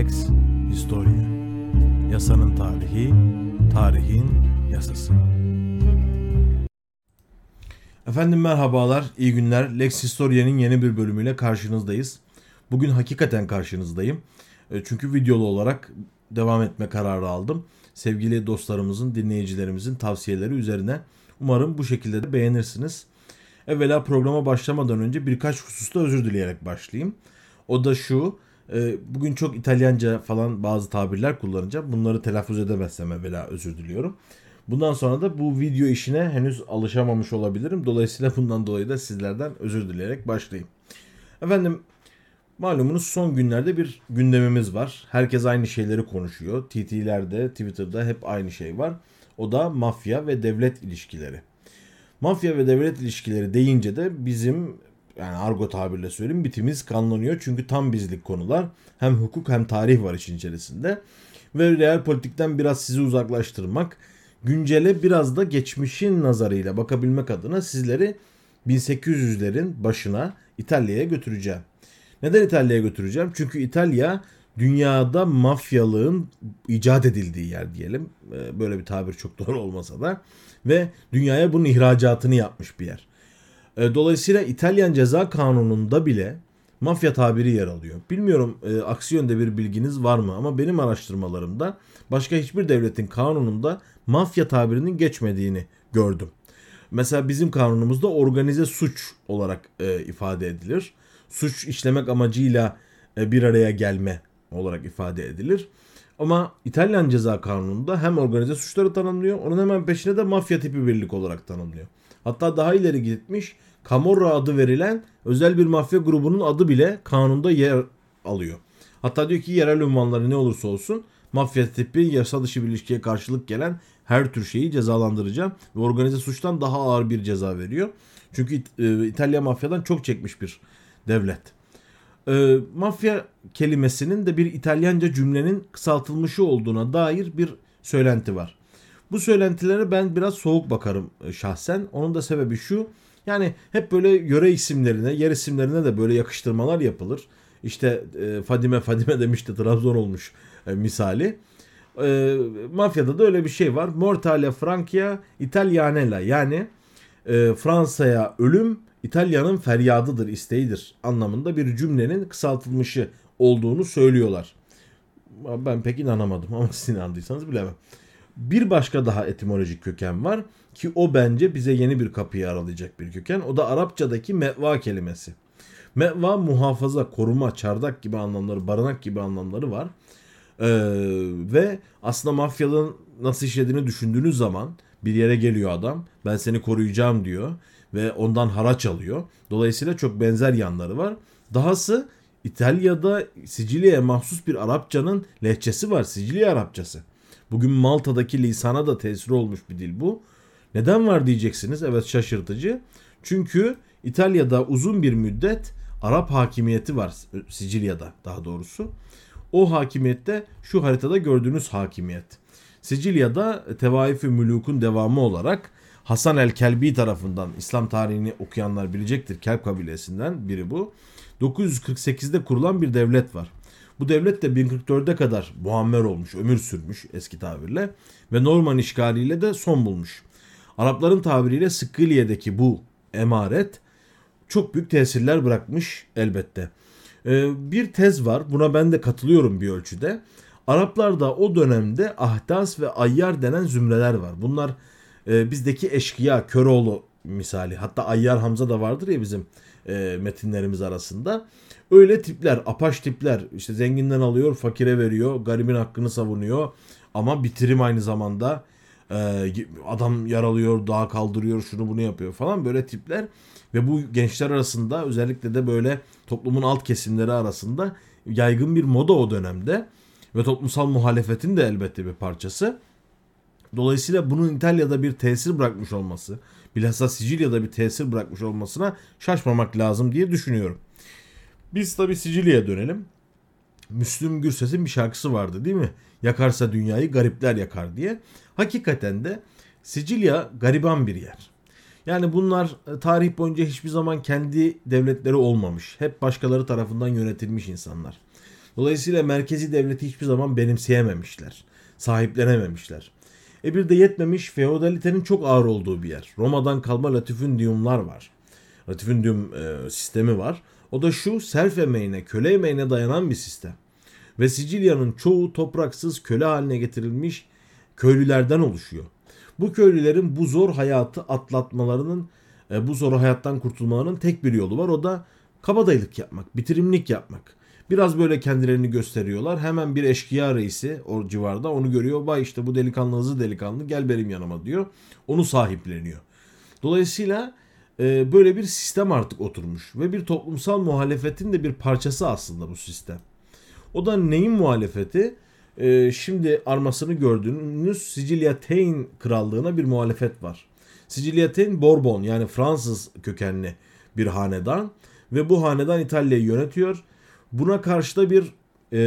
Lex Historia Yasanın tarihi, tarihin yasası. Efendim merhabalar, iyi günler. Lex Historia'nın yeni bir bölümüyle karşınızdayız. Bugün hakikaten karşınızdayım. E, Çünkü videolu olarak devam etme kararı aldım. Sevgili dostlarımızın, dinleyicilerimizin tavsiyeleri üzerine. Umarım bu şekilde de beğenirsiniz. Evvela programa başlamadan önce birkaç hususta özür dileyerek başlayayım. O da şu, bugün çok İtalyanca falan bazı tabirler kullanacağım. Bunları telaffuz edemezsem evvela özür diliyorum. Bundan sonra da bu video işine henüz alışamamış olabilirim. Dolayısıyla bundan dolayı da sizlerden özür dileyerek başlayayım. Efendim malumunuz son günlerde bir gündemimiz var. Herkes aynı şeyleri konuşuyor. TT'lerde, Twitter'da hep aynı şey var. O da mafya ve devlet ilişkileri. Mafya ve devlet ilişkileri deyince de bizim yani argo tabirle söyleyeyim bitimiz kanlanıyor. Çünkü tam bizlik konular. Hem hukuk hem tarih var işin içerisinde. Ve real politikten biraz sizi uzaklaştırmak, güncele biraz da geçmişin nazarıyla bakabilmek adına sizleri 1800'lerin başına İtalya'ya götüreceğim. Neden İtalya'ya götüreceğim? Çünkü İtalya dünyada mafyalığın icat edildiği yer diyelim. Ee, Böyle bir tabir çok doğru olmasa da. Ve dünyaya bunun ihracatını yapmış bir yer. E, Dolayısıyla İtalyan ceza kanununda bile mafya tabiri yer alıyor. Bilmiyorum e, aksi yönde bir bilginiz var mı ama benim araştırmalarımda başka hiçbir devletin kanununda mafya tabirinin geçmediğini gördüm. Mesela bizim kanunumuzda organize suç olarak e, ifade edilir. Suç işlemek amacıyla e, bir araya gelme olarak ifade edilir. Ama İtalyan ceza kanununda hem organize suçları tanımlıyor, onun hemen peşine de mafya tipi birlik olarak tanımlıyor. Hatta daha ileri gitmiş, Camorra adı verilen özel bir mafya grubunun adı bile kanunda yer alıyor. Hatta diyor ki yerel ünvanları ne olursa olsun mafya tipi yasa dışı bir ilişkiye karşılık gelen her tür şeyi cezalandıracağım ve organize suçtan daha ağır bir ceza veriyor. Çünkü e, İtalya mafyadan çok çekmiş bir devlet. E, mafya kelimesinin de bir İtalyanca cümlenin kısaltılmışı olduğuna dair bir söylenti var. Bu söylentilere ben biraz soğuk bakarım e, şahsen. Onun da sebebi şu. Yani hep böyle yöre isimlerine, yer isimlerine de böyle yakıştırmalar yapılır. İşte e, Fadime Fadime demişti Trabzon olmuş e, misali. E, mafyada da öyle bir şey var. Mortale Francia Italianella yani e, Fransa'ya ölüm İtalya'nın feryadıdır, isteğidir anlamında bir cümlenin kısaltılmışı olduğunu söylüyorlar. Ben pek inanamadım ama siz inandıysanız bilemem. Bir başka daha etimolojik köken var ki o bence bize yeni bir kapıyı aralayacak bir köken. O da Arapçadaki meva kelimesi. Meva muhafaza, koruma, çardak gibi anlamları, barınak gibi anlamları var. Ee, ve aslında mafyalığın nasıl işlediğini düşündüğünüz zaman bir yere geliyor adam. Ben seni koruyacağım diyor ve ondan haraç alıyor. Dolayısıyla çok benzer yanları var. Dahası İtalya'da Sicilya'ya mahsus bir Arapçanın lehçesi var. Sicilya Arapçası. Bugün Malta'daki lisana da tesir olmuş bir dil bu. Neden var diyeceksiniz. Evet şaşırtıcı. Çünkü İtalya'da uzun bir müddet Arap hakimiyeti var. Sicilya'da daha doğrusu. O hakimiyette şu haritada gördüğünüz hakimiyet. Sicilya'da Tevaif-i Müluk'un devamı olarak Hasan el-Kelbi tarafından İslam tarihini okuyanlar bilecektir. Kelp kabilesinden biri bu. 948'de kurulan bir devlet var. Bu devlet de 1044'e kadar muammer olmuş, ömür sürmüş eski tabirle ve Norman işgaliyle de son bulmuş. Arapların tabiriyle Sıkkiliye'deki bu emaret çok büyük tesirler bırakmış elbette. Ee, bir tez var, buna ben de katılıyorum bir ölçüde. Araplarda o dönemde ahdas ve ayyar denen zümreler var. Bunlar e, bizdeki eşkıya, Köroğlu misali. Hatta Ayyar Hamza da vardır ya bizim e, metinlerimiz arasında. Öyle tipler, apaş tipler. işte zenginden alıyor, fakire veriyor, garibin hakkını savunuyor. Ama bitirim aynı zamanda. E, adam yaralıyor, dağa kaldırıyor, şunu bunu yapıyor falan böyle tipler. Ve bu gençler arasında özellikle de böyle toplumun alt kesimleri arasında yaygın bir moda o dönemde. Ve toplumsal muhalefetin de elbette bir parçası. Dolayısıyla bunun İtalya'da bir tesir bırakmış olması, bilhassa Sicilya'da bir tesir bırakmış olmasına şaşmamak lazım diye düşünüyorum. Biz tabi Sicilya'ya dönelim. Müslüm Gürses'in bir şarkısı vardı değil mi? Yakarsa dünyayı garipler yakar diye. Hakikaten de Sicilya gariban bir yer. Yani bunlar e, tarih boyunca hiçbir zaman kendi devletleri olmamış. Hep başkaları tarafından yönetilmiş insanlar. Dolayısıyla merkezi devleti hiçbir zaman benimseyememişler. Sahiplenememişler. E bir de yetmemiş feodalitenin çok ağır olduğu bir yer. Roma'dan kalma latifundiumlar var. Latifundium e, sistemi var. O da şu self emeğine, köle emeğine dayanan bir sistem. Ve Sicilya'nın çoğu topraksız köle haline getirilmiş köylülerden oluşuyor. Bu köylülerin bu zor hayatı atlatmalarının, e, bu zor hayattan kurtulmalarının tek bir yolu var. O da kabadayılık yapmak, bitirimlik yapmak. Biraz böyle kendilerini gösteriyorlar. Hemen bir eşkıya reisi o civarda onu görüyor. Vay işte bu delikanlı hızlı delikanlı gel benim yanıma diyor. Onu sahipleniyor. Dolayısıyla e, böyle bir sistem artık oturmuş. Ve bir toplumsal muhalefetin de bir parçası aslında bu sistem. O da neyin muhalefeti? Ee, şimdi armasını gördüğünüz Sicilya Tain krallığına bir muhalefet var. Sicilya Tain Bourbon yani Fransız kökenli bir hanedan ve bu hanedan İtalya'yı yönetiyor. Buna karşı da bir e,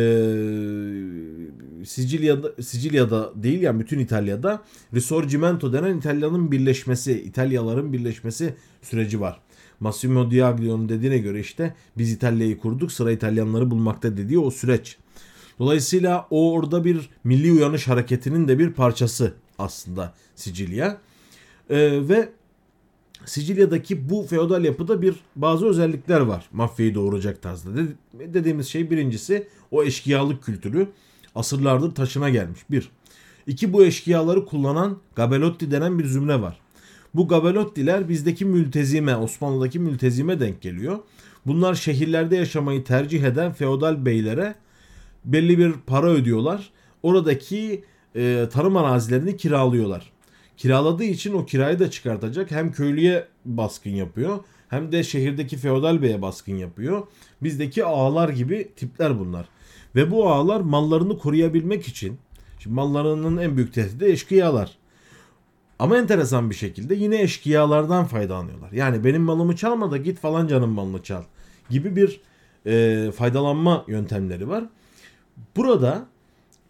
Sicilya'da Sicilya'da değil yani bütün İtalya'da Risorgimento denen İtalya'nın birleşmesi, İtalyaların birleşmesi süreci var. Massimo Diaglio'nun dediğine göre işte biz İtalya'yı kurduk sıra İtalyanları bulmakta dediği o süreç. Dolayısıyla o orada bir milli uyanış hareketinin de bir parçası aslında Sicilya. Ee, ve Sicilya'daki bu feodal yapıda bir bazı özellikler var mafyayı doğuracak tarzda. dediğimiz şey birincisi o eşkıyalık kültürü asırlardır taşına gelmiş. Bir. İki bu eşkıyaları kullanan Gabelotti denen bir zümre var. Bu Gabelottiler bizdeki mültezime, Osmanlı'daki mültezime denk geliyor. Bunlar şehirlerde yaşamayı tercih eden feodal beylere belli bir para ödüyorlar. Oradaki e, tarım arazilerini kiralıyorlar. Kiraladığı için o kirayı da çıkartacak. Hem köylüye baskın yapıyor hem de şehirdeki feodal beye baskın yapıyor. Bizdeki ağalar gibi tipler bunlar. Ve bu ağalar mallarını koruyabilmek için şimdi mallarının en büyük tehdidi eşkıyalar. Ama enteresan bir şekilde yine eşkıyalardan faydalanıyorlar. Yani benim malımı çalma da git falan canım malını çal gibi bir e, faydalanma yöntemleri var. Burada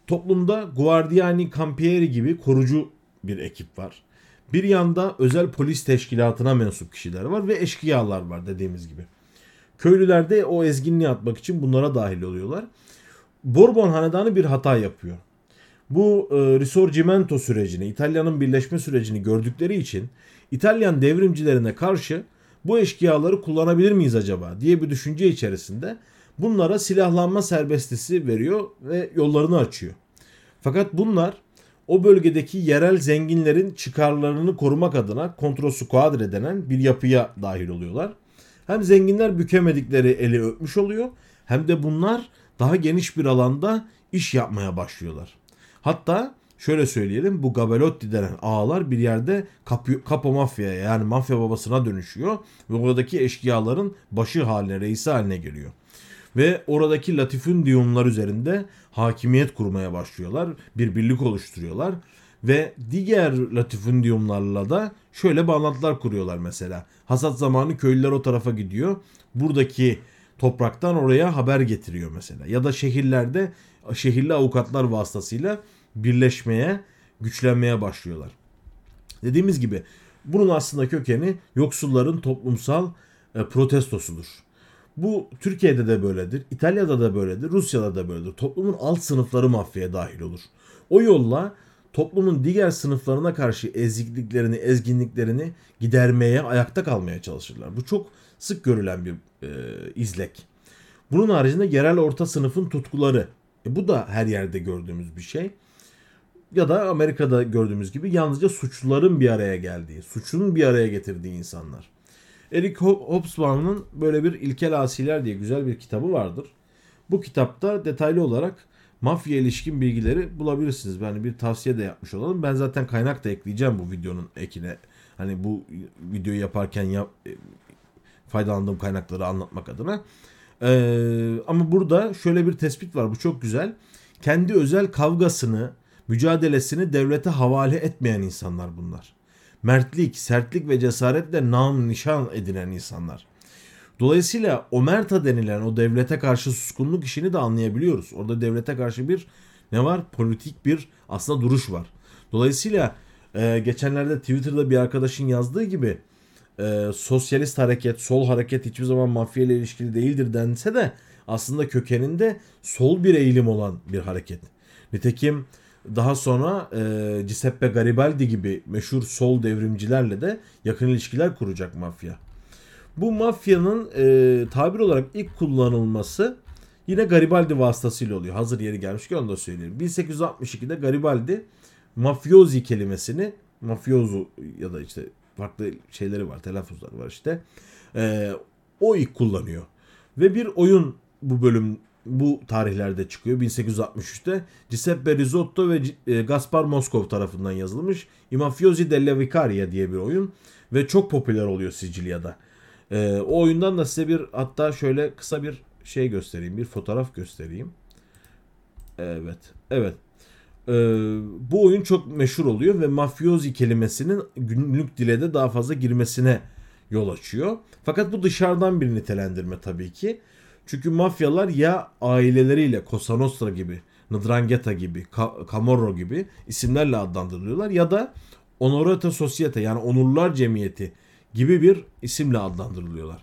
toplumda Guardiani Campieri gibi korucu bir ekip var. Bir yanda özel polis teşkilatına mensup kişiler var ve eşkıyalar var dediğimiz gibi. Köylüler de o ezginliği atmak için bunlara dahil oluyorlar. Bourbon hanedanı bir hata yapıyor. Bu e, Risorgimento sürecini, İtalya'nın birleşme sürecini gördükleri için İtalyan devrimcilerine karşı bu eşkıyaları kullanabilir miyiz acaba diye bir düşünce içerisinde bunlara silahlanma serbestisi veriyor ve yollarını açıyor. Fakat bunlar o bölgedeki yerel zenginlerin çıkarlarını korumak adına kontrosu kuadre denen bir yapıya dahil oluyorlar. Hem zenginler bükemedikleri eli öpmüş oluyor hem de bunlar daha geniş bir alanda iş yapmaya başlıyorlar. Hatta şöyle söyleyelim bu Gabelotti denen ağalar bir yerde Capo Mafya'ya yani mafya babasına dönüşüyor ve oradaki eşkıyaların başı haline, reisi haline geliyor. Ve oradaki latifundiumlar üzerinde hakimiyet kurmaya başlıyorlar. Bir birlik oluşturuyorlar. Ve diğer latifundiumlarla da şöyle bağlantılar kuruyorlar mesela. Hasat zamanı köylüler o tarafa gidiyor. Buradaki topraktan oraya haber getiriyor mesela. Ya da şehirlerde şehirli avukatlar vasıtasıyla birleşmeye, güçlenmeye başlıyorlar. Dediğimiz gibi bunun aslında kökeni yoksulların toplumsal e, protestosudur. Bu Türkiye'de de böyledir, İtalya'da da böyledir, Rusya'da da böyledir. Toplumun alt sınıfları mafyaya dahil olur. O yolla toplumun diğer sınıflarına karşı ezikliklerini, ezginliklerini gidermeye, ayakta kalmaya çalışırlar. Bu çok sık görülen bir e, izlek. Bunun haricinde yerel orta sınıfın tutkuları. E, bu da her yerde gördüğümüz bir şey. Ya da Amerika'da gördüğümüz gibi yalnızca suçluların bir araya geldiği, suçun bir araya getirdiği insanlar. Eric Hobsbawm'ın böyle bir İlkel Asiler diye güzel bir kitabı vardır. Bu kitapta detaylı olarak mafya ilişkin bilgileri bulabilirsiniz. Yani bir tavsiye de yapmış olalım. Ben zaten kaynak da ekleyeceğim bu videonun ekine. Hani bu videoyu yaparken yap, e, faydalandığım kaynakları anlatmak adına. Ee, ama burada şöyle bir tespit var. Bu çok güzel. Kendi özel kavgasını, mücadelesini devlete havale etmeyen insanlar bunlar. Mertlik, sertlik ve cesaretle nam nişan edinen insanlar. Dolayısıyla omerta denilen o devlete karşı suskunluk işini de anlayabiliyoruz. Orada devlete karşı bir ne var? Politik bir aslında duruş var. Dolayısıyla e, geçenlerde Twitter'da bir arkadaşın yazdığı gibi e, sosyalist hareket, sol hareket hiçbir zaman mafya ile ilişkili değildir dense de aslında kökeninde sol bir eğilim olan bir hareket. Nitekim daha sonra e, Giuseppe Garibaldi gibi meşhur sol devrimcilerle de yakın ilişkiler kuracak mafya. Bu mafyanın e, tabir olarak ilk kullanılması yine Garibaldi vasıtasıyla oluyor. Hazır yeri gelmişken onu da söyleyeyim. 1862'de Garibaldi mafiozi kelimesini mafiozu ya da işte farklı şeyleri var, telaffuzları var işte. E, o ilk kullanıyor. Ve bir oyun bu bölüm bu tarihlerde çıkıyor. 1863'te Giuseppe Risotto ve e, Gaspar Moskov tarafından yazılmış I Mafiosi della Vicaria diye bir oyun ve çok popüler oluyor Sicilya'da. Ee, o oyundan da size bir hatta şöyle kısa bir şey göstereyim. Bir fotoğraf göstereyim. Evet. Evet. Ee, bu oyun çok meşhur oluyor ve mafiozi kelimesinin günlük dile de daha fazla girmesine yol açıyor. Fakat bu dışarıdan bir nitelendirme tabii ki. Çünkü mafyalar ya aileleriyle Cosa Nostra gibi, Ndrangheta gibi, Camorro gibi isimlerle adlandırılıyorlar ya da Onorata Societe yani Onurlar Cemiyeti gibi bir isimle adlandırılıyorlar.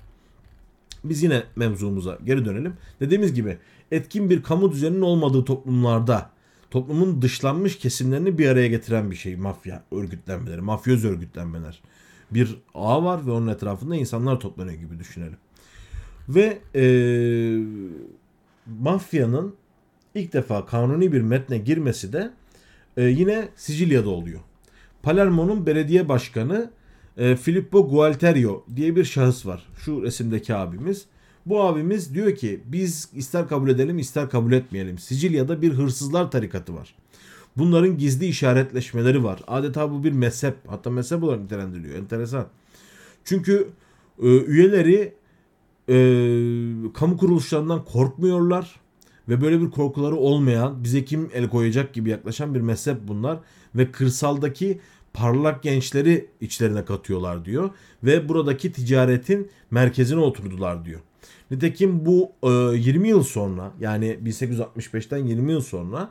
Biz yine mevzumuza geri dönelim. Dediğimiz gibi etkin bir kamu düzeninin olmadığı toplumlarda toplumun dışlanmış kesimlerini bir araya getiren bir şey mafya örgütlenmeleri, mafyoz örgütlenmeler. Bir ağ var ve onun etrafında insanlar toplanıyor gibi düşünelim. Ve e, mafyanın ilk defa kanuni bir metne girmesi de e, yine Sicilya'da oluyor. Palermo'nun belediye başkanı e, Filippo Gualterio diye bir şahıs var. Şu resimdeki abimiz. Bu abimiz diyor ki biz ister kabul edelim ister kabul etmeyelim. Sicilya'da bir hırsızlar tarikatı var. Bunların gizli işaretleşmeleri var. Adeta bu bir mezhep. Hatta mezhep olarak nitelendiriliyor. Enteresan. Çünkü e, üyeleri e, kamu kuruluşlarından korkmuyorlar. Ve böyle bir korkuları olmayan, bize kim el koyacak gibi yaklaşan bir mezhep bunlar. Ve kırsaldaki parlak gençleri içlerine katıyorlar diyor. Ve buradaki ticaretin merkezine oturdular diyor. Nitekim bu e, 20 yıl sonra yani 1865'ten 20 yıl sonra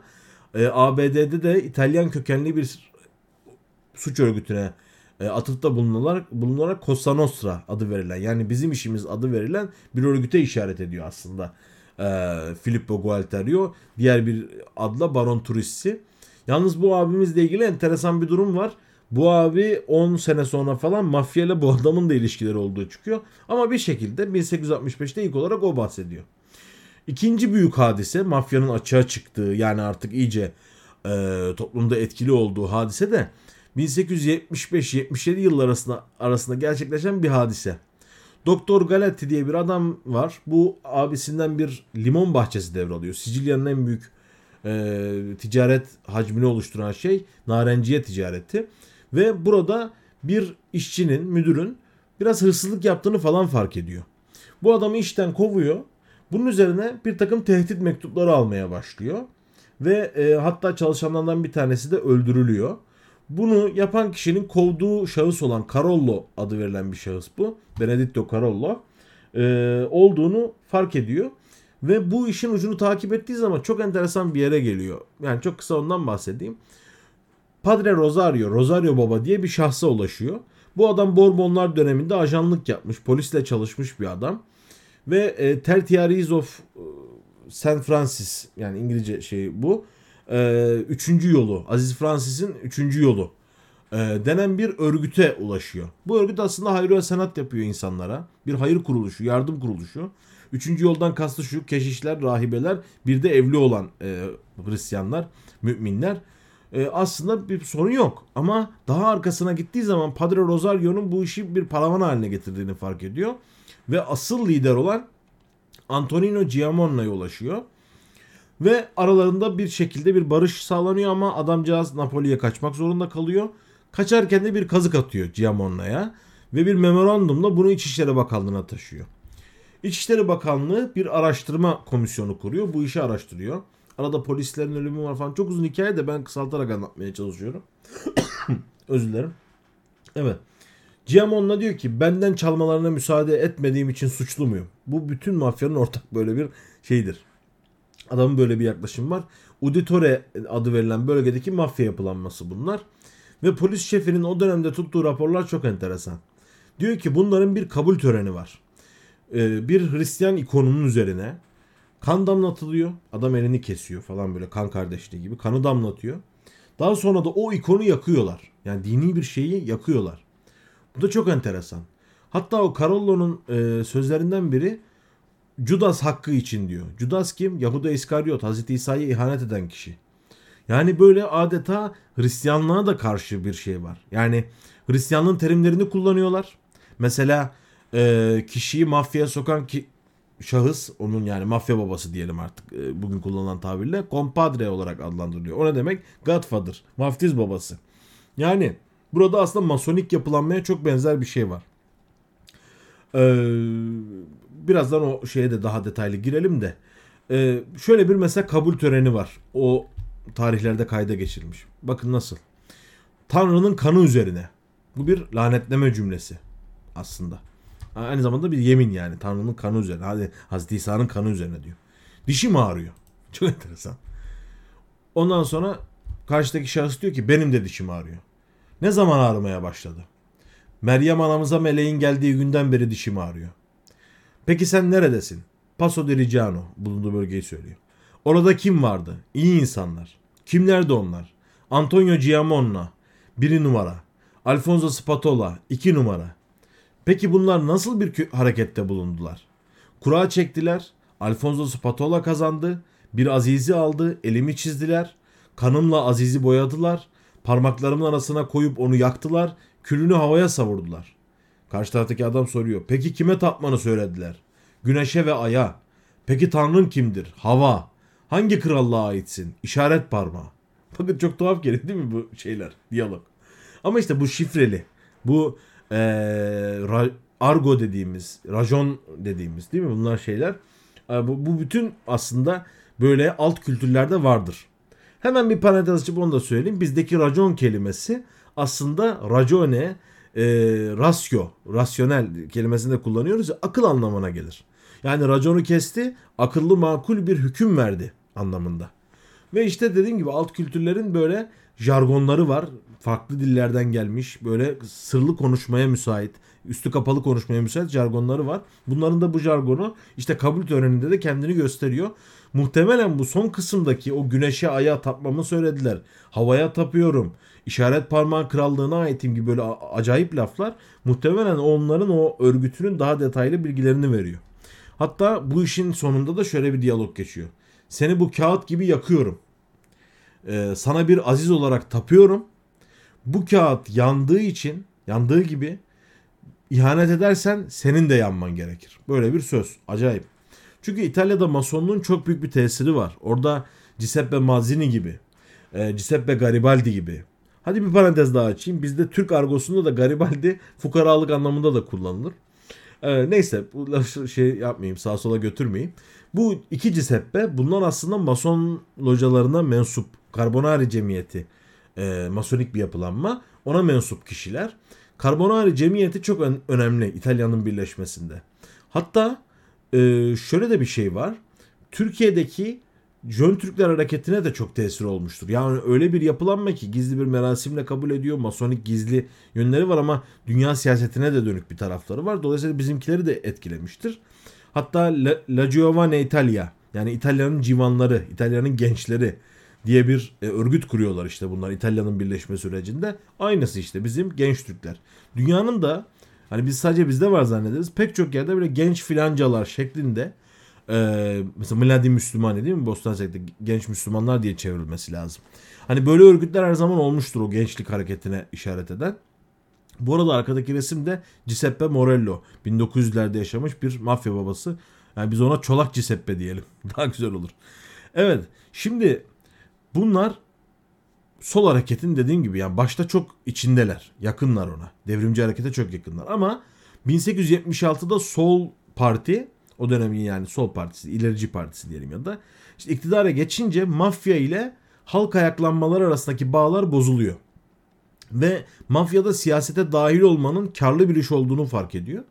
e, ABD'de de İtalyan kökenli bir suç örgütüne e, atıfta bulunarak, bulunarak Cosa Nostra adı verilen yani bizim işimiz adı verilen bir örgüte işaret ediyor aslında. E, Filippo Gualterio diğer bir adla Baron Turissi. Yalnız bu abimizle ilgili enteresan bir durum var. Bu abi 10 sene sonra falan mafyayla bu adamın da ilişkileri olduğu çıkıyor. Ama bir şekilde 1865'te ilk olarak o bahsediyor. İkinci büyük hadise mafyanın açığa çıktığı yani artık iyice e, toplumda etkili olduğu hadise de 1875-77 yıllar arasında, arasında gerçekleşen bir hadise. Doktor Galati diye bir adam var. Bu abisinden bir limon bahçesi devralıyor. Sicilya'nın en büyük e, ticaret hacmini oluşturan şey narenciye ticareti. Ve burada bir işçinin, müdürün biraz hırsızlık yaptığını falan fark ediyor. Bu adamı işten kovuyor. Bunun üzerine bir takım tehdit mektupları almaya başlıyor. Ve e, hatta çalışanlardan bir tanesi de öldürülüyor. Bunu yapan kişinin kovduğu şahıs olan Carollo adı verilen bir şahıs bu. Benedetto Carollo. E, olduğunu fark ediyor. Ve bu işin ucunu takip ettiği zaman çok enteresan bir yere geliyor. Yani çok kısa ondan bahsedeyim. Padre Rosario, Rosario Baba diye bir şahsa ulaşıyor. Bu adam Borbonlar döneminde ajanlık yapmış, polisle çalışmış bir adam. Ve e, Tertiaries of e, San Francis yani İngilizce şey bu. E, üçüncü yolu, Aziz Francis'in üçüncü yolu e, denen bir örgüte ulaşıyor. Bu örgüt aslında hayır ve sanat yapıyor insanlara. Bir hayır kuruluşu, yardım kuruluşu. Üçüncü yoldan kastı şu keşişler, rahibeler, bir de evli olan e, Hristiyanlar, müminler e, aslında bir sorun yok. Ama daha arkasına gittiği zaman Padre Rosario'nun bu işi bir paravan haline getirdiğini fark ediyor. Ve asıl lider olan Antonino Giamonna'ya ulaşıyor. Ve aralarında bir şekilde bir barış sağlanıyor ama adamcağız Napoli'ye kaçmak zorunda kalıyor. Kaçarken de bir kazık atıyor Giamonna'ya ve bir memorandumla bunu İçişleri Bakanlığı'na taşıyor. İçişleri Bakanlığı bir araştırma komisyonu kuruyor. Bu işi araştırıyor. Arada polislerin ölümü var falan. Çok uzun hikaye de ben kısaltarak anlatmaya çalışıyorum. Özür dilerim. Evet. Giamon'la diyor ki benden çalmalarına müsaade etmediğim için suçlu muyum? Bu bütün mafyanın ortak böyle bir şeyidir. Adamın böyle bir yaklaşım var. Uditore adı verilen bölgedeki mafya yapılanması bunlar. Ve polis şefinin o dönemde tuttuğu raporlar çok enteresan. Diyor ki bunların bir kabul töreni var. Ee, bir Hristiyan ikonunun üzerine kan damlatılıyor. Adam elini kesiyor falan böyle kan kardeşliği gibi. Kanı damlatıyor. Daha sonra da o ikonu yakıyorlar. Yani dini bir şeyi yakıyorlar. Bu da çok enteresan. Hatta o Carollo'nun e, sözlerinden biri Judas hakkı için diyor. Judas kim? Yahuda İskariot, Hazreti İsa'ya ihanet eden kişi. Yani böyle adeta Hristiyanlığa da karşı bir şey var. Yani Hristiyanlığın terimlerini kullanıyorlar. Mesela e, kişiyi mafyaya sokan ki, şahıs onun yani mafya babası diyelim artık e, bugün kullanılan tabirle compadre olarak adlandırılıyor. O ne demek? Godfather, vaftiz babası. Yani burada aslında masonik yapılanmaya çok benzer bir şey var. Ee, birazdan o şeye de daha detaylı girelim de. Ee, şöyle bir mesela kabul töreni var. O tarihlerde kayda geçirilmiş. Bakın nasıl. Tanrı'nın kanı üzerine. Bu bir lanetleme cümlesi aslında. Aynı zamanda bir yemin yani. Tanrı'nın kanı üzerine. Hadi Hazreti İsa'nın kanı üzerine diyor. Dişim ağrıyor. Çok enteresan. Ondan sonra karşıdaki şahıs diyor ki benim de dişim ağrıyor. Ne zaman ağrımaya başladı? Meryem anamıza meleğin geldiği günden beri dişim ağrıyor. Peki sen neredesin? Paso de Rigiano bulunduğu bölgeyi söylüyor. Orada kim vardı? İyi insanlar. Kimlerdi onlar? Antonio Giamonna, biri numara. Alfonso Spatola, iki numara. Peki bunlar nasıl bir harekette bulundular? Kura çektiler. Alfonso Spatola kazandı. Bir Aziz'i aldı. Elimi çizdiler. Kanımla Aziz'i boyadılar. Parmaklarımın arasına koyup onu yaktılar. Külünü havaya savurdular. Karşı taraftaki adam soruyor. Peki kime tapmanı söylediler? Güneşe ve aya. Peki Tanrın kimdir? Hava. Hangi krallığa aitsin? İşaret parmağı. Bakın çok tuhaf geliyor değil mi bu şeyler? Diyalog. Ama işte bu şifreli. Bu ee, ra, argo dediğimiz, rajon dediğimiz değil mi? Bunlar şeyler. Bu, bu bütün aslında böyle alt kültürlerde vardır. Hemen bir parantez açıp onu da söyleyeyim. Bizdeki racon kelimesi aslında racone, e, rasyo, rasyonel kelimesini de kullanıyoruz ya akıl anlamına gelir. Yani raconu kesti, akıllı makul bir hüküm verdi anlamında. Ve işte dediğim gibi alt kültürlerin böyle jargonları var. Farklı dillerden gelmiş böyle sırlı konuşmaya müsait, üstü kapalı konuşmaya müsait jargonları var. Bunların da bu jargonu işte kabul töreninde de kendini gösteriyor. Muhtemelen bu son kısımdaki o güneşe aya tapmamı söylediler. Havaya tapıyorum. İşaret parmağı krallığına aitim gibi böyle acayip laflar muhtemelen onların o örgütünün daha detaylı bilgilerini veriyor. Hatta bu işin sonunda da şöyle bir diyalog geçiyor. Seni bu kağıt gibi yakıyorum. Ee, sana bir aziz olarak tapıyorum. Bu kağıt yandığı için, yandığı gibi ihanet edersen senin de yanman gerekir. Böyle bir söz. Acayip. Çünkü İtalya'da masonluğun çok büyük bir tesiri var. Orada Giuseppe Mazzini gibi, e, Giuseppe Garibaldi gibi. Hadi bir parantez daha açayım. Bizde Türk argosunda da Garibaldi fukaralık anlamında da kullanılır. E, neyse bu şey yapmayayım sağa sola götürmeyeyim. Bu iki Giuseppe bunlar aslında mason localarına mensup. Karbonari Cemiyeti e, masonik bir yapılanma. Ona mensup kişiler. Karbonari Cemiyeti çok ön- önemli İtalya'nın birleşmesinde. Hatta e, şöyle de bir şey var. Türkiye'deki Jön Türkler hareketine de çok tesir olmuştur. Yani öyle bir yapılanma ki gizli bir merasimle kabul ediyor. Masonik gizli yönleri var ama dünya siyasetine de dönük bir tarafları var. Dolayısıyla bizimkileri de etkilemiştir. Hatta La, La Giovane Italia yani İtalya'nın civanları, İtalya'nın gençleri diye bir e, örgüt kuruyorlar işte bunlar İtalya'nın birleşme sürecinde. Aynısı işte bizim genç Türkler. Dünyanın da hani biz sadece bizde var zannederiz. Pek çok yerde böyle genç filancalar şeklinde e, mesela Mladi Müslümani değil mi? Bostan Hersek'te genç Müslümanlar diye çevrilmesi lazım. Hani böyle örgütler her zaman olmuştur o gençlik hareketine işaret eden. Bu arada arkadaki resim de Giuseppe Morello. 1900'lerde yaşamış bir mafya babası. Yani biz ona Çolak Giuseppe diyelim. Daha güzel olur. Evet. Şimdi bunlar sol hareketin dediğim gibi yani başta çok içindeler. Yakınlar ona. Devrimci harekete çok yakınlar. Ama 1876'da sol parti o dönemin yani sol partisi, ilerici partisi diyelim ya da işte iktidara geçince mafya ile halk ayaklanmaları arasındaki bağlar bozuluyor. Ve mafyada siyasete dahil olmanın karlı bir iş olduğunu fark ediyor.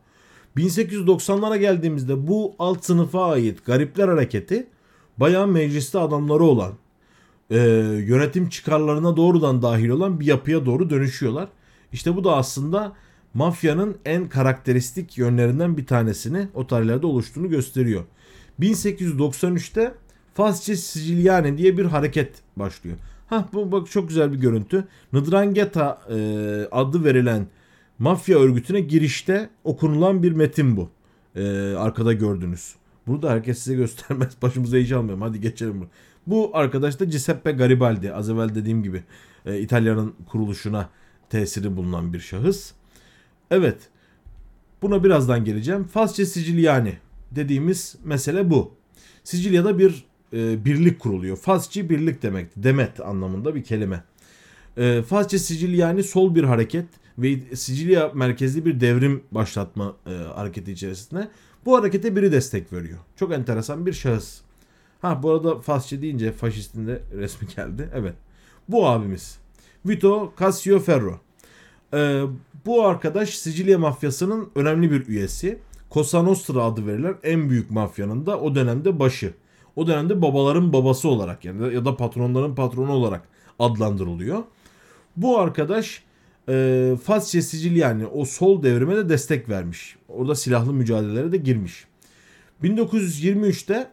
1890'lara geldiğimizde bu alt sınıfa ait garipler hareketi bayağı mecliste adamları olan e, yönetim çıkarlarına doğrudan dahil olan bir yapıya doğru dönüşüyorlar. İşte bu da aslında mafyanın en karakteristik yönlerinden bir tanesini o tarihlerde oluştuğunu gösteriyor. 1893'te Fasce Siciliane diye bir hareket başlıyor. Ha bu bak çok güzel bir görüntü. Ndrangheta e, adı verilen mafya örgütüne girişte okunulan bir metin bu. E, arkada gördünüz. Bunu da herkes size göstermez. Başımıza hiç almayalım. Hadi geçelim. Bu arkadaş da Giuseppe Garibaldi. Az evvel dediğim gibi e, İtalya'nın kuruluşuna tesiri bulunan bir şahıs. Evet. Buna birazdan geleceğim. Fasce Siciliani dediğimiz mesele bu. Sicilya'da bir e, birlik kuruluyor. Fasci birlik demek. Demet anlamında bir kelime. E, Fasce Siciliani sol bir hareket ve Sicilya merkezli bir devrim başlatma e, hareketi içerisinde. Bu harekete biri destek veriyor. Çok enteresan bir şahıs. Ha bu arada Fasci deyince faşistin de resmi geldi. Evet. Bu abimiz. Vito Cassioferro. Ee, bu arkadaş Sicilya mafyasının önemli bir üyesi. Cosa Nostra adı verilen en büyük mafyanın da o dönemde başı. O dönemde babaların babası olarak yani ya da patronların patronu olarak adlandırılıyor. Bu arkadaş e, Fasce Siciliani o sol devrime de destek vermiş. Orada silahlı mücadelelere de girmiş. 1923'te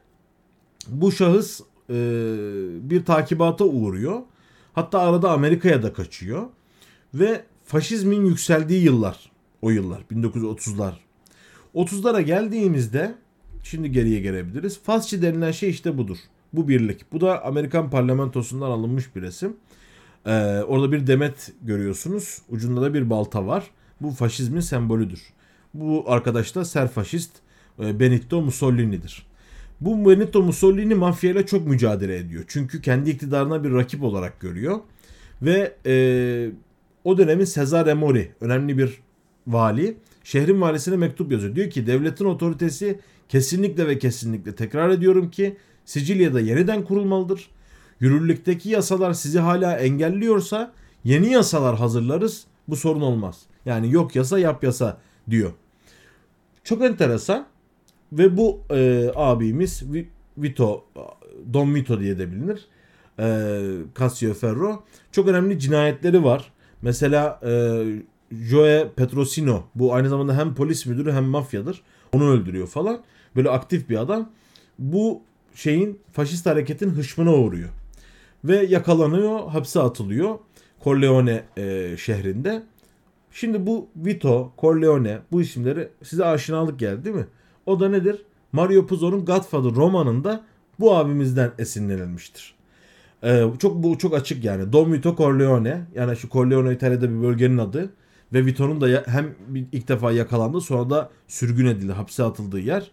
bu şahıs e, bir takibata uğruyor. Hatta arada Amerika'ya da kaçıyor. Ve faşizmin yükseldiği yıllar o yıllar 1930'lar. 30'lara geldiğimizde şimdi geriye gelebiliriz. Fasçı denilen şey işte budur. Bu birlik. Bu da Amerikan parlamentosundan alınmış bir resim. Ee, orada bir demet görüyorsunuz. Ucunda da bir balta var. Bu faşizmin sembolüdür. Bu arkadaş da serfaşist e, Benito Mussolini'dir. Bu Benito Mussolini mafyayla çok mücadele ediyor. Çünkü kendi iktidarına bir rakip olarak görüyor. Ve e, o dönemin Cesare Mori önemli bir vali şehrin valisine mektup yazıyor. Diyor ki devletin otoritesi kesinlikle ve kesinlikle tekrar ediyorum ki Sicilya'da yeniden kurulmalıdır. Yürürlükteki yasalar sizi hala engelliyorsa yeni yasalar hazırlarız. Bu sorun olmaz. Yani yok yasa yap yasa diyor. Çok enteresan. Ve bu e, abimiz Vito, Don Vito diye de bilinir. E, Cassioferro. Çok önemli cinayetleri var. Mesela e, Joe Petrosino bu aynı zamanda hem polis müdürü hem mafyadır. Onu öldürüyor falan. Böyle aktif bir adam. Bu şeyin faşist hareketin hışmına uğruyor. Ve yakalanıyor, hapse atılıyor. Corleone e, şehrinde. Şimdi bu Vito, Corleone bu isimleri size aşinalık geldi değil mi? O da nedir? Mario Puzo'nun Godfather romanında bu abimizden esinlenilmiştir. Ee, çok bu çok açık yani. Don Vito Corleone yani şu Corleone İtalya'da bir bölgenin adı ve Vito'nun da hem ilk defa yakalandı sonra da sürgün edildi, hapse atıldığı yer.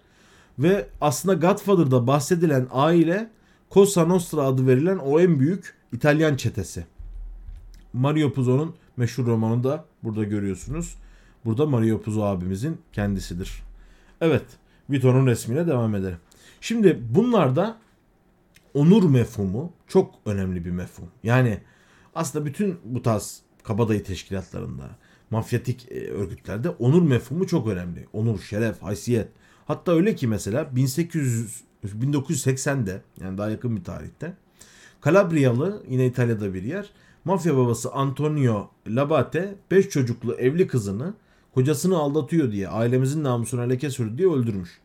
Ve aslında Godfather'da bahsedilen aile Cosa Nostra adı verilen o en büyük İtalyan çetesi. Mario Puzo'nun meşhur romanı da burada görüyorsunuz. Burada Mario Puzo abimizin kendisidir. Evet, Vito'nun resmine devam edelim. Şimdi bunlarda onur mefhumu çok önemli bir mefhum. Yani aslında bütün bu tarz kabadayı teşkilatlarında, mafyatik e, örgütlerde onur mefhumu çok önemli. Onur, şeref, haysiyet. Hatta öyle ki mesela 1800 1980'de yani daha yakın bir tarihte Kalabriyalı yine İtalya'da bir yer mafya babası Antonio Labate 5 çocuklu evli kızını kocasını aldatıyor diye ailemizin namusuna leke sürdü diye öldürmüş.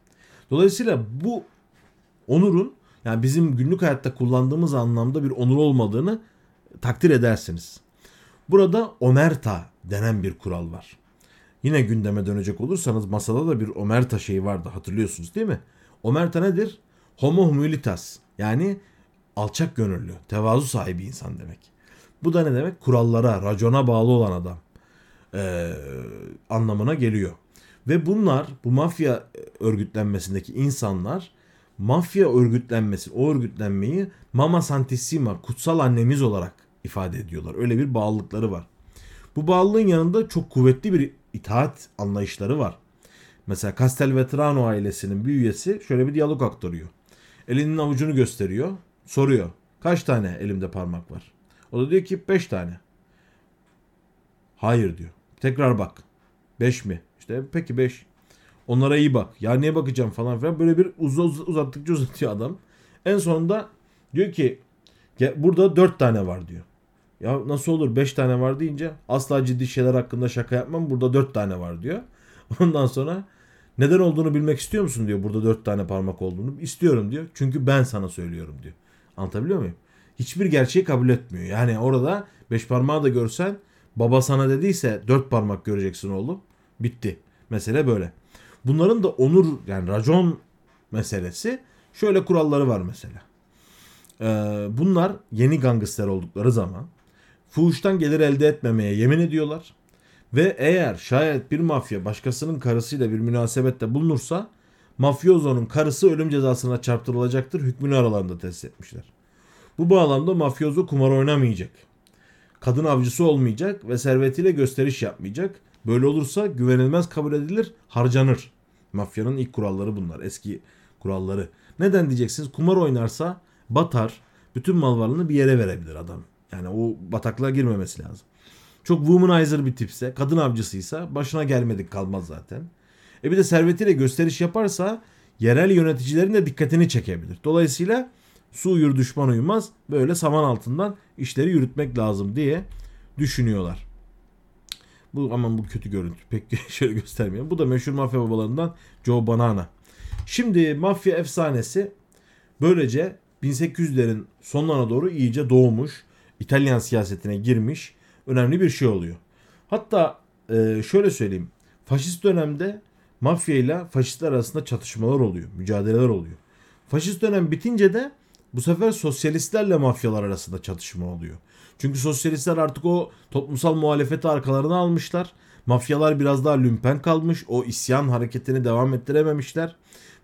Dolayısıyla bu onurun yani bizim günlük hayatta kullandığımız anlamda bir onur olmadığını takdir edersiniz. Burada omerta denen bir kural var. Yine gündeme dönecek olursanız masada da bir omerta şeyi vardı hatırlıyorsunuz değil mi? Omerta nedir? Homo humilitas yani alçak gönüllü, tevazu sahibi insan demek. Bu da ne demek? Kurallara, racona bağlı olan adam e, anlamına geliyor. Ve bunlar bu mafya örgütlenmesindeki insanlar mafya örgütlenmesi, o örgütlenmeyi Mama Santissima, kutsal annemiz olarak ifade ediyorlar. Öyle bir bağlılıkları var. Bu bağlılığın yanında çok kuvvetli bir itaat anlayışları var. Mesela Castelvetrano ailesinin bir üyesi şöyle bir diyalog aktarıyor. Elinin avucunu gösteriyor. Soruyor. Kaç tane elimde parmak var? O da diyor ki 5 tane. Hayır diyor. Tekrar bak. 5 mi? İşte peki 5. Onlara iyi bak. Ya niye bakacağım falan filan. Böyle bir uz uz uzattıkça uzatıyor adam. En sonunda diyor ki burada 4 tane var diyor. Ya nasıl olur 5 tane var deyince asla ciddi şeyler hakkında şaka yapmam. Burada 4 tane var diyor. Ondan sonra neden olduğunu bilmek istiyor musun diyor. Burada 4 tane parmak olduğunu. istiyorum diyor. Çünkü ben sana söylüyorum diyor. Anlatabiliyor muyum? Hiçbir gerçeği kabul etmiyor. Yani orada 5 parmağı da görsen baba sana dediyse 4 parmak göreceksin oğlum. Bitti. Mesele böyle. Bunların da onur yani racon meselesi şöyle kuralları var mesela. Ee, bunlar yeni gangster oldukları zaman fuhuştan gelir elde etmemeye yemin ediyorlar. Ve eğer şayet bir mafya başkasının karısıyla bir münasebette bulunursa mafyozonun karısı ölüm cezasına çarptırılacaktır hükmünü aralarında test etmişler. Bu bağlamda mafyozo kumar oynamayacak. Kadın avcısı olmayacak ve servetiyle gösteriş yapmayacak. Böyle olursa güvenilmez kabul edilir, harcanır. Mafyanın ilk kuralları bunlar, eski kuralları. Neden diyeceksiniz? Kumar oynarsa batar, bütün mal varlığını bir yere verebilir adam. Yani o bataklığa girmemesi lazım. Çok womanizer bir tipse, kadın avcısıysa başına gelmedik kalmaz zaten. E bir de servetiyle gösteriş yaparsa yerel yöneticilerin de dikkatini çekebilir. Dolayısıyla su uyur düşman uyumaz böyle saman altından işleri yürütmek lazım diye düşünüyorlar. Bu aman bu kötü görüntü. Pek şöyle göstermiyorum. Bu da meşhur mafya babalarından Joe Banana. Şimdi mafya efsanesi böylece 1800'lerin sonlarına doğru iyice doğmuş. İtalyan siyasetine girmiş. Önemli bir şey oluyor. Hatta e, şöyle söyleyeyim. Faşist dönemde mafya ile faşistler arasında çatışmalar oluyor. Mücadeleler oluyor. Faşist dönem bitince de bu sefer sosyalistlerle mafyalar arasında çatışma oluyor. Çünkü sosyalistler artık o toplumsal muhalefeti arkalarına almışlar. Mafyalar biraz daha lümpen kalmış. O isyan hareketini devam ettirememişler.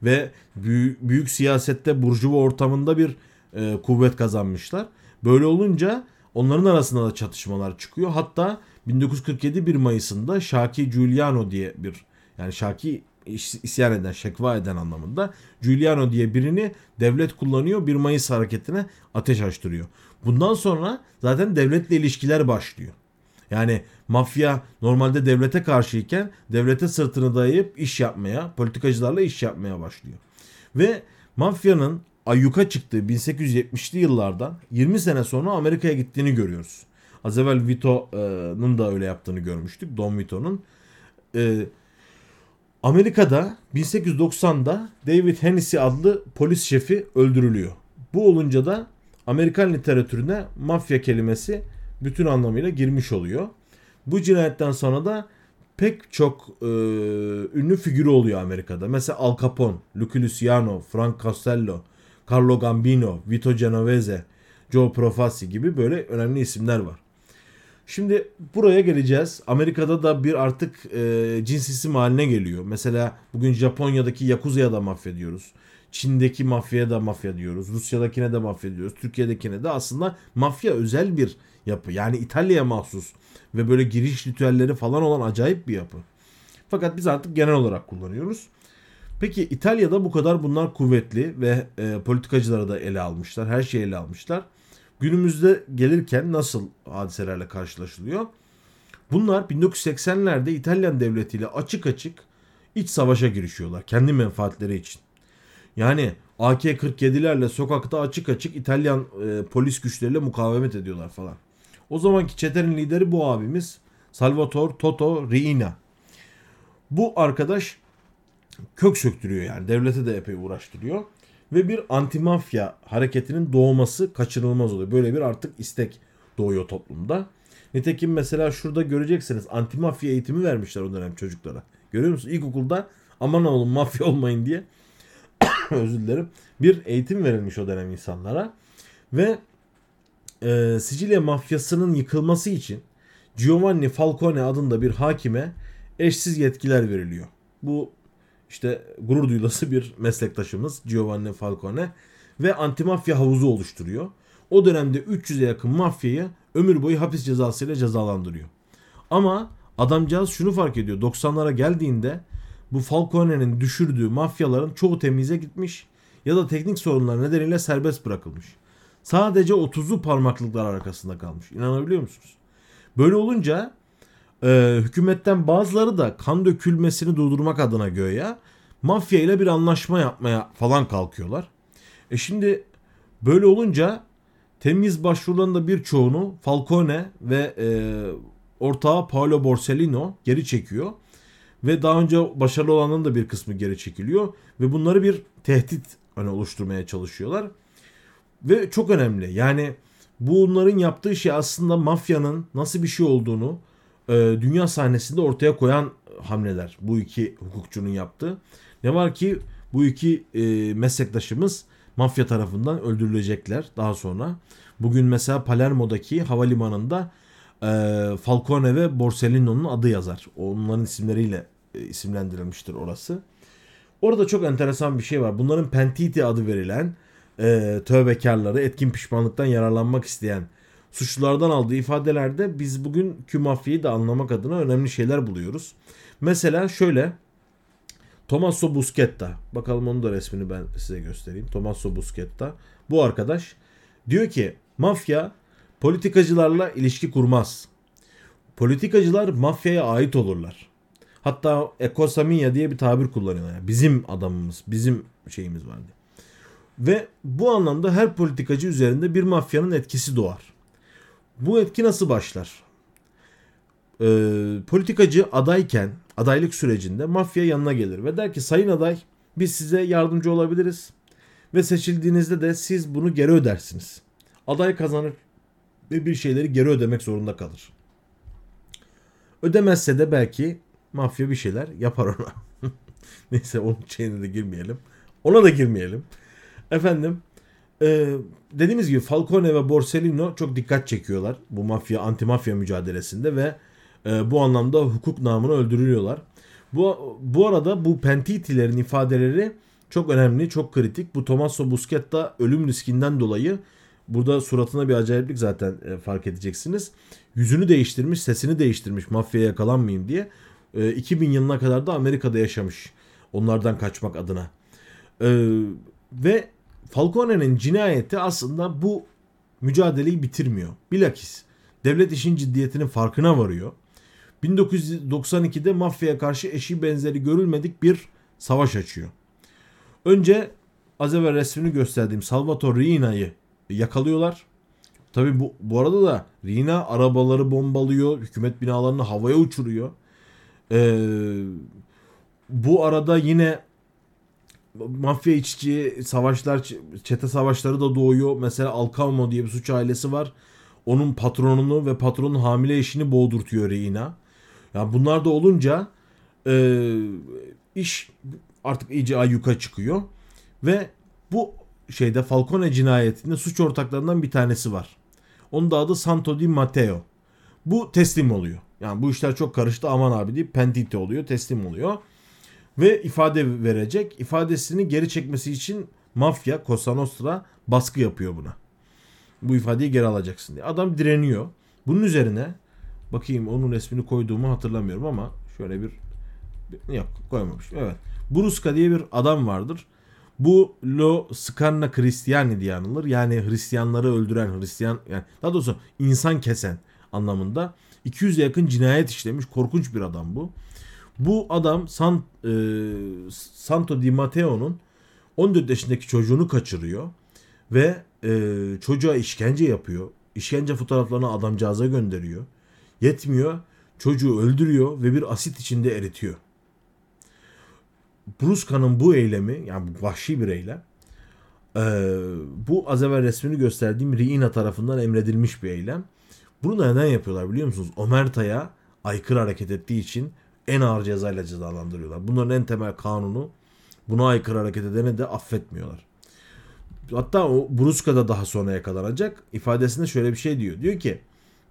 Ve büyük, büyük siyasette burjuva ortamında bir e, kuvvet kazanmışlar. Böyle olunca onların arasında da çatışmalar çıkıyor. Hatta 1947 1 Mayıs'ında Şaki Giuliano diye bir yani Şaki isyan eden, şekva eden anlamında Giuliano diye birini devlet kullanıyor. 1 Mayıs hareketine ateş açtırıyor. Bundan sonra zaten devletle ilişkiler başlıyor. Yani mafya normalde devlete karşıyken devlete sırtını dayayıp iş yapmaya, politikacılarla iş yapmaya başlıyor. Ve mafyanın ayyuka çıktığı 1870'li yıllardan 20 sene sonra Amerika'ya gittiğini görüyoruz. Az evvel Vito'nun da öyle yaptığını görmüştük. Don Vito'nun. Ee, Amerika'da 1890'da David Hennessy adlı polis şefi öldürülüyor. Bu olunca da Amerikan literatürüne mafya kelimesi bütün anlamıyla girmiş oluyor. Bu cinayetten sonra da pek çok e, ünlü figürü oluyor Amerika'da. Mesela Al Capone, Lucky Luciano, Frank Costello, Carlo Gambino, Vito Genovese, Joe Profassi gibi böyle önemli isimler var. Şimdi buraya geleceğiz. Amerika'da da bir artık e, cins isim haline geliyor. Mesela bugün Japonya'daki Yakuza'ya da mafya diyoruz. Çin'deki mafyaya da mafya diyoruz. Rusya'dakine de mafya diyoruz. Türkiye'dekine de aslında mafya özel bir yapı. Yani İtalya'ya mahsus ve böyle giriş ritüelleri falan olan acayip bir yapı. Fakat biz artık genel olarak kullanıyoruz. Peki İtalya'da bu kadar bunlar kuvvetli ve e, politikacıları da ele almışlar. Her şeyi ele almışlar. Günümüzde gelirken nasıl hadiselerle karşılaşılıyor? Bunlar 1980'lerde İtalyan devletiyle açık açık iç savaşa girişiyorlar kendi menfaatleri için. Yani AK-47'lerle sokakta açık açık İtalyan e, polis güçleriyle mukavemet ediyorlar falan. O zamanki çetenin lideri bu abimiz Salvatore Toto Riina. Bu arkadaş kök söktürüyor yani devlete de epey uğraştırıyor. Ve bir anti mafya hareketinin doğması kaçınılmaz oluyor. Böyle bir artık istek doğuyor toplumda. Nitekim mesela şurada göreceksiniz anti mafya eğitimi vermişler o dönem çocuklara. Görüyor musunuz? İlkokulda aman oğlum mafya olmayın diye özür dilerim bir eğitim verilmiş o dönem insanlara. Ve e, Sicilya mafyasının yıkılması için Giovanni Falcone adında bir hakime eşsiz yetkiler veriliyor. Bu işte gurur duyulası bir meslektaşımız Giovanni Falcone ve antimafya havuzu oluşturuyor. O dönemde 300'e yakın mafyayı ömür boyu hapis cezasıyla cezalandırıyor. Ama adamcağız şunu fark ediyor. 90'lara geldiğinde bu Falcone'nin düşürdüğü mafyaların çoğu temize gitmiş ya da teknik sorunlar nedeniyle serbest bırakılmış. Sadece 30'lu parmaklıklar arkasında kalmış. İnanabiliyor musunuz? Böyle olunca e, hükümetten bazıları da kan dökülmesini durdurmak adına göğe mafya ile bir anlaşma yapmaya falan kalkıyorlar. E şimdi böyle olunca Temiz başvuruların da birçoğunu Falcone ve e, ortağı Paolo Borsellino geri çekiyor. Ve daha önce başarılı olanların da bir kısmı geri çekiliyor. Ve bunları bir tehdit hani oluşturmaya çalışıyorlar. Ve çok önemli yani bunların yaptığı şey aslında mafyanın nasıl bir şey olduğunu e, dünya sahnesinde ortaya koyan hamleler. Bu iki hukukçunun yaptığı. Ne var ki bu iki e, meslektaşımız mafya tarafından öldürülecekler daha sonra. Bugün mesela Palermo'daki havalimanında e, Falcone ve Borsellino'nun adı yazar. Onların isimleriyle e, isimlendirilmiştir orası. Orada çok enteresan bir şey var. Bunların Pentiti adı verilen e, tövbekarları, etkin pişmanlıktan yararlanmak isteyen suçlulardan aldığı ifadelerde biz bugünkü mafyayı da anlamak adına önemli şeyler buluyoruz. Mesela şöyle Tommaso Busquetta. Bakalım onun da resmini ben size göstereyim. Tommaso Busquetta. Bu arkadaş diyor ki mafya politikacılarla ilişki kurmaz. Politikacılar mafyaya ait olurlar. Hatta ekosaminya diye bir tabir kullanıyorlar. Yani bizim adamımız, bizim şeyimiz vardı. Ve bu anlamda her politikacı üzerinde bir mafyanın etkisi doğar. Bu etki nasıl başlar? Ee, politikacı adayken, adaylık sürecinde mafya yanına gelir ve der ki sayın aday biz size yardımcı olabiliriz. Ve seçildiğinizde de siz bunu geri ödersiniz. Aday kazanır ve bir şeyleri geri ödemek zorunda kalır. Ödemezse de belki mafya bir şeyler yapar ona. Neyse onun şeyine de girmeyelim. Ona da girmeyelim. Efendim e, dediğimiz gibi Falcone ve Borsellino çok dikkat çekiyorlar bu mafya anti mafya mücadelesinde ve e, bu anlamda hukuk namını öldürülüyorlar. Bu, bu arada bu Pentiti'lerin ifadeleri çok önemli, çok kritik. Bu Tommaso Busquetta ölüm riskinden dolayı burada suratına bir acayiplik zaten e, fark edeceksiniz. Yüzünü değiştirmiş, sesini değiştirmiş mafyaya yakalanmayayım diye. E, 2000 yılına kadar da Amerika'da yaşamış. Onlardan kaçmak adına. E, ve Falcone'nin cinayeti aslında bu mücadeleyi bitirmiyor. Bilakis devlet işin ciddiyetinin farkına varıyor. 1992'de mafyaya karşı eşi benzeri görülmedik bir savaş açıyor. Önce az evvel resmini gösterdiğim Salvatore Riina'yı yakalıyorlar. Tabi bu, bu arada da Rina arabaları bombalıyor, hükümet binalarını havaya uçuruyor. Ee, bu arada yine mafya iççi savaşlar, çete savaşları da doğuyor. Mesela Alcamo diye bir suç ailesi var. Onun patronunu ve patronun hamile eşini boğdurtuyor Reina. Yani bunlar da olunca e, iş artık iyice ayyuka çıkıyor. Ve bu şeyde Falcone cinayetinde suç ortaklarından bir tanesi var. Onun da adı Santo Di Matteo. Bu teslim oluyor. Yani bu işler çok karıştı aman abi deyip pentite oluyor teslim oluyor. Ve ifade verecek. İfadesini geri çekmesi için mafya Cosa Nostra baskı yapıyor buna. Bu ifadeyi geri alacaksın diye. Adam direniyor. Bunun üzerine bakayım onun resmini koyduğumu hatırlamıyorum ama şöyle bir yok koymamış. Evet. Brusca diye bir adam vardır. Bu Lo Scanna Cristiani diye anılır. Yani Hristiyanları öldüren, Hristiyan yani daha doğrusu insan kesen anlamında 200'e yakın cinayet işlemiş korkunç bir adam bu. Bu adam San, e, Santo Di Matteo'nun 14 yaşındaki çocuğunu kaçırıyor ve e, çocuğa işkence yapıyor. İşkence fotoğraflarını adamcağıza gönderiyor. Yetmiyor. Çocuğu öldürüyor ve bir asit içinde eritiyor. Brusca'nın bu eylemi yani bu vahşi bir eylem e, bu az evvel resmini gösterdiğim Riina tarafından emredilmiş bir eylem. Bunu da neden yapıyorlar biliyor musunuz? Omerta'ya aykırı hareket ettiği için en ağır cezayla cezalandırıyorlar. Bunların en temel kanunu buna aykırı hareket edene de affetmiyorlar. Hatta o Brusca da daha sonra yakalanacak. İfadesinde şöyle bir şey diyor. Diyor ki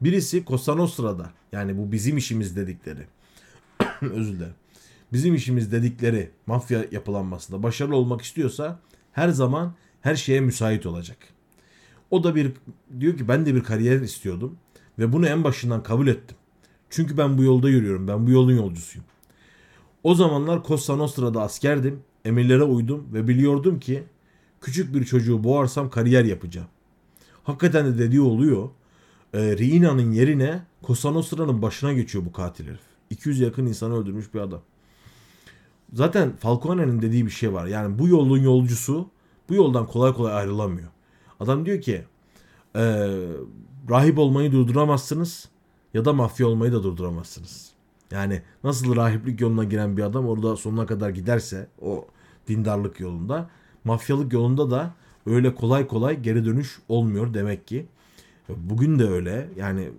birisi Cosa Nostra'da yani bu bizim işimiz dedikleri özür dilerim. Bizim işimiz dedikleri mafya yapılanmasında başarılı olmak istiyorsa her zaman her şeye müsait olacak. O da bir diyor ki ben de bir kariyer istiyordum ve bunu en başından kabul ettim. Çünkü ben bu yolda yürüyorum. Ben bu yolun yolcusuyum. O zamanlar Costa Nostra'da askerdim. Emirlere uydum ve biliyordum ki küçük bir çocuğu boğarsam kariyer yapacağım. Hakikaten de dediği oluyor. E, Riina'nın yerine Costa Nostra'nın başına geçiyor bu katil herif. 200 yakın insanı öldürmüş bir adam. Zaten Falcone'nin dediği bir şey var. Yani bu yolun yolcusu bu yoldan kolay kolay ayrılamıyor. Adam diyor ki Ee, rahip olmayı durduramazsınız ya da mafya olmayı da durduramazsınız. Yani nasıl rahiplik yoluna giren bir adam orada sonuna kadar giderse o dindarlık yolunda mafyalık yolunda da öyle kolay kolay geri dönüş olmuyor demek ki. Bugün de öyle yani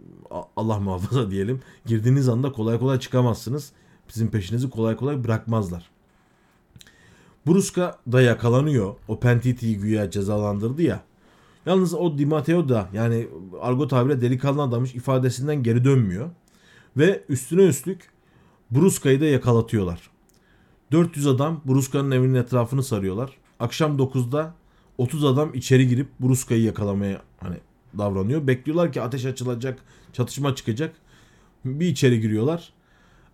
Allah muhafaza diyelim girdiğiniz anda kolay kolay çıkamazsınız. Bizim peşinizi kolay kolay bırakmazlar. Bruska da yakalanıyor. O Pentiti'yi güya cezalandırdı ya. Yalnız o Di Matteo da yani argo tabire delikanlı adammış ifadesinden geri dönmüyor. Ve üstüne üstlük Bruska'yı da yakalatıyorlar. 400 adam Bruska'nın evinin etrafını sarıyorlar. Akşam 9'da 30 adam içeri girip Bruska'yı yakalamaya hani davranıyor. Bekliyorlar ki ateş açılacak, çatışma çıkacak. Bir içeri giriyorlar.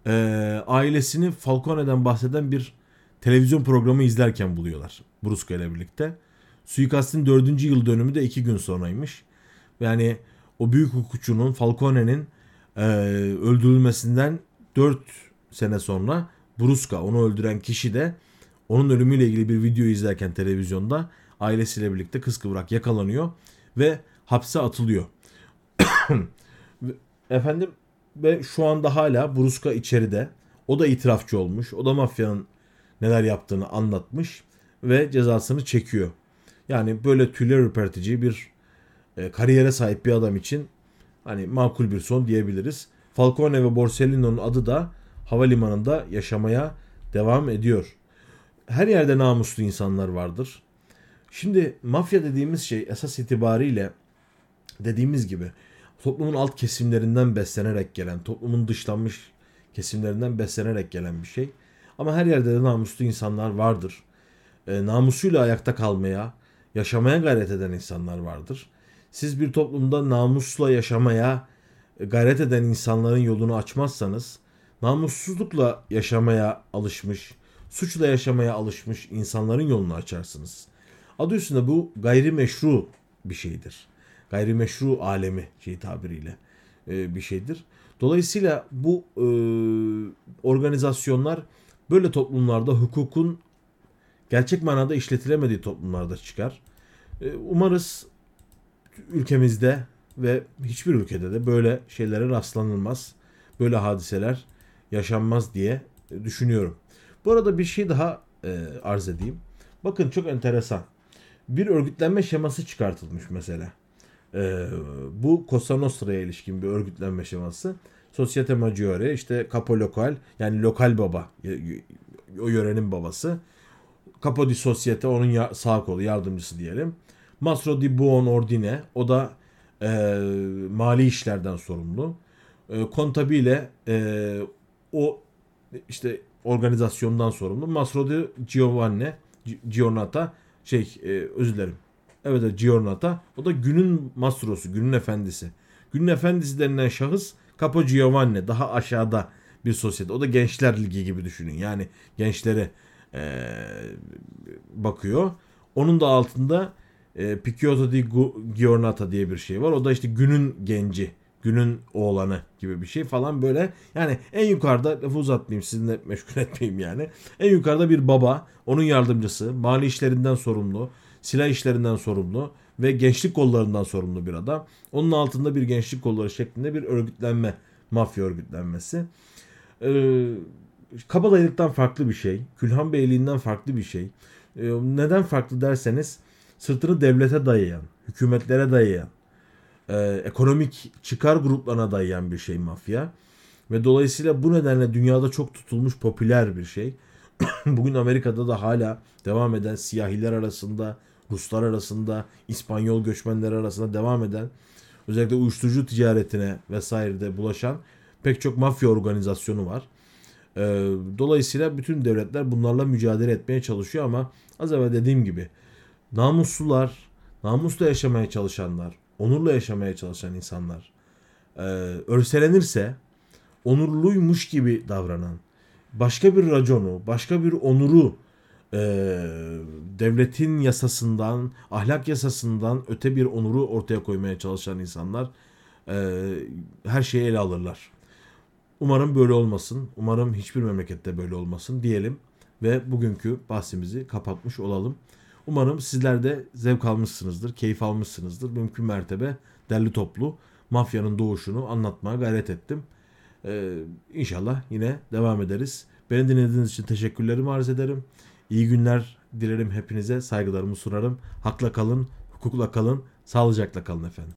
Ee, ailesini Falcone'den bahseden bir televizyon programı izlerken buluyorlar. Bruska ile birlikte. Suikastin dördüncü yıl dönümü de iki gün sonraymış. Yani o büyük hukukçunun Falcone'nin e, öldürülmesinden 4 sene sonra Bruska onu öldüren kişi de onun ölümüyle ilgili bir video izlerken televizyonda ailesiyle birlikte kıskıvrak yakalanıyor ve hapse atılıyor. Efendim ve şu anda hala Bruska içeride. O da itirafçı olmuş. O da mafyanın neler yaptığını anlatmış ve cezasını çekiyor. Yani böyle tüyler ürpertici bir e, kariyere sahip bir adam için hani makul bir son diyebiliriz. Falcone ve Borsellino'nun adı da havalimanında yaşamaya devam ediyor. Her yerde namuslu insanlar vardır. Şimdi mafya dediğimiz şey esas itibariyle dediğimiz gibi toplumun alt kesimlerinden beslenerek gelen, toplumun dışlanmış kesimlerinden beslenerek gelen bir şey. Ama her yerde de namuslu insanlar vardır. E, namusuyla ayakta kalmaya, yaşamaya gayret eden insanlar vardır. Siz bir toplumda namusla yaşamaya gayret eden insanların yolunu açmazsanız, namussuzlukla yaşamaya alışmış, suçla yaşamaya alışmış insanların yolunu açarsınız. Adı üstünde bu gayrimeşru bir şeydir. Gayrimeşru alemi şey tabiriyle e, bir şeydir. Dolayısıyla bu e, organizasyonlar böyle toplumlarda hukukun gerçek manada işletilemediği toplumlarda çıkar. E, umarız ülkemizde ve hiçbir ülkede de böyle şeylere rastlanılmaz. Böyle hadiseler yaşanmaz diye düşünüyorum. Bu arada bir şey daha e, arz edeyim. Bakın çok enteresan. Bir örgütlenme şeması çıkartılmış mesela. E, bu Cosa Nostra'ya ilişkin bir örgütlenme şeması. Societe Maggiore işte Capo Lokal yani lokal baba o yörenin babası. Capo di Societe onun sağ kolu yardımcısı diyelim. Mastro di Buon Ordine o da e, mali işlerden sorumlu. E, Contabile e, o işte organizasyondan sorumlu. Mastro di Giovanni Giornata şey e, özür dilerim. Evet Giornata o da günün mastrosu, günün efendisi. Günün efendisi denilen şahıs Capo Giovanni daha aşağıda bir sosyete. O da gençler ligi gibi düşünün. Yani gençlere e, bakıyor. Onun da altında e, Picciotto di Giornata diye bir şey var. O da işte günün genci, günün oğlanı gibi bir şey falan böyle. Yani en yukarıda lafı uzatmayayım sizinle meşgul etmeyeyim yani. En yukarıda bir baba, onun yardımcısı, mali işlerinden sorumlu, silah işlerinden sorumlu ve gençlik kollarından sorumlu bir adam. Onun altında bir gençlik kolları şeklinde bir örgütlenme, mafya örgütlenmesi. Ee, kabadayılıktan farklı bir şey. Külhan Beyliğinden farklı bir şey. Ee, neden farklı derseniz sırtını devlete dayayan, hükümetlere dayayan, e, ekonomik çıkar gruplarına dayayan bir şey mafya. Ve dolayısıyla bu nedenle dünyada çok tutulmuş popüler bir şey. Bugün Amerika'da da hala devam eden siyahiler arasında, Ruslar arasında, İspanyol göçmenler arasında devam eden özellikle uyuşturucu ticaretine vesairede bulaşan pek çok mafya organizasyonu var. E, dolayısıyla bütün devletler bunlarla mücadele etmeye çalışıyor ama az evvel dediğim gibi namuslular, namusla yaşamaya çalışanlar, onurla yaşamaya çalışan insanlar e, örselenirse onurluymuş gibi davranan, başka bir raconu, başka bir onuru e, devletin yasasından, ahlak yasasından öte bir onuru ortaya koymaya çalışan insanlar e, her şeyi ele alırlar. Umarım böyle olmasın. Umarım hiçbir memlekette böyle olmasın diyelim ve bugünkü bahsimizi kapatmış olalım. Umarım sizler de zevk almışsınızdır, keyif almışsınızdır. Mümkün mertebe derli toplu mafyanın doğuşunu anlatmaya gayret ettim. Ee, inşallah yine devam ederiz. Beni dinlediğiniz için teşekkürlerimi arz ederim. İyi günler dilerim hepinize. Saygılarımı sunarım. Hakla kalın, hukukla kalın, sağlıcakla kalın efendim.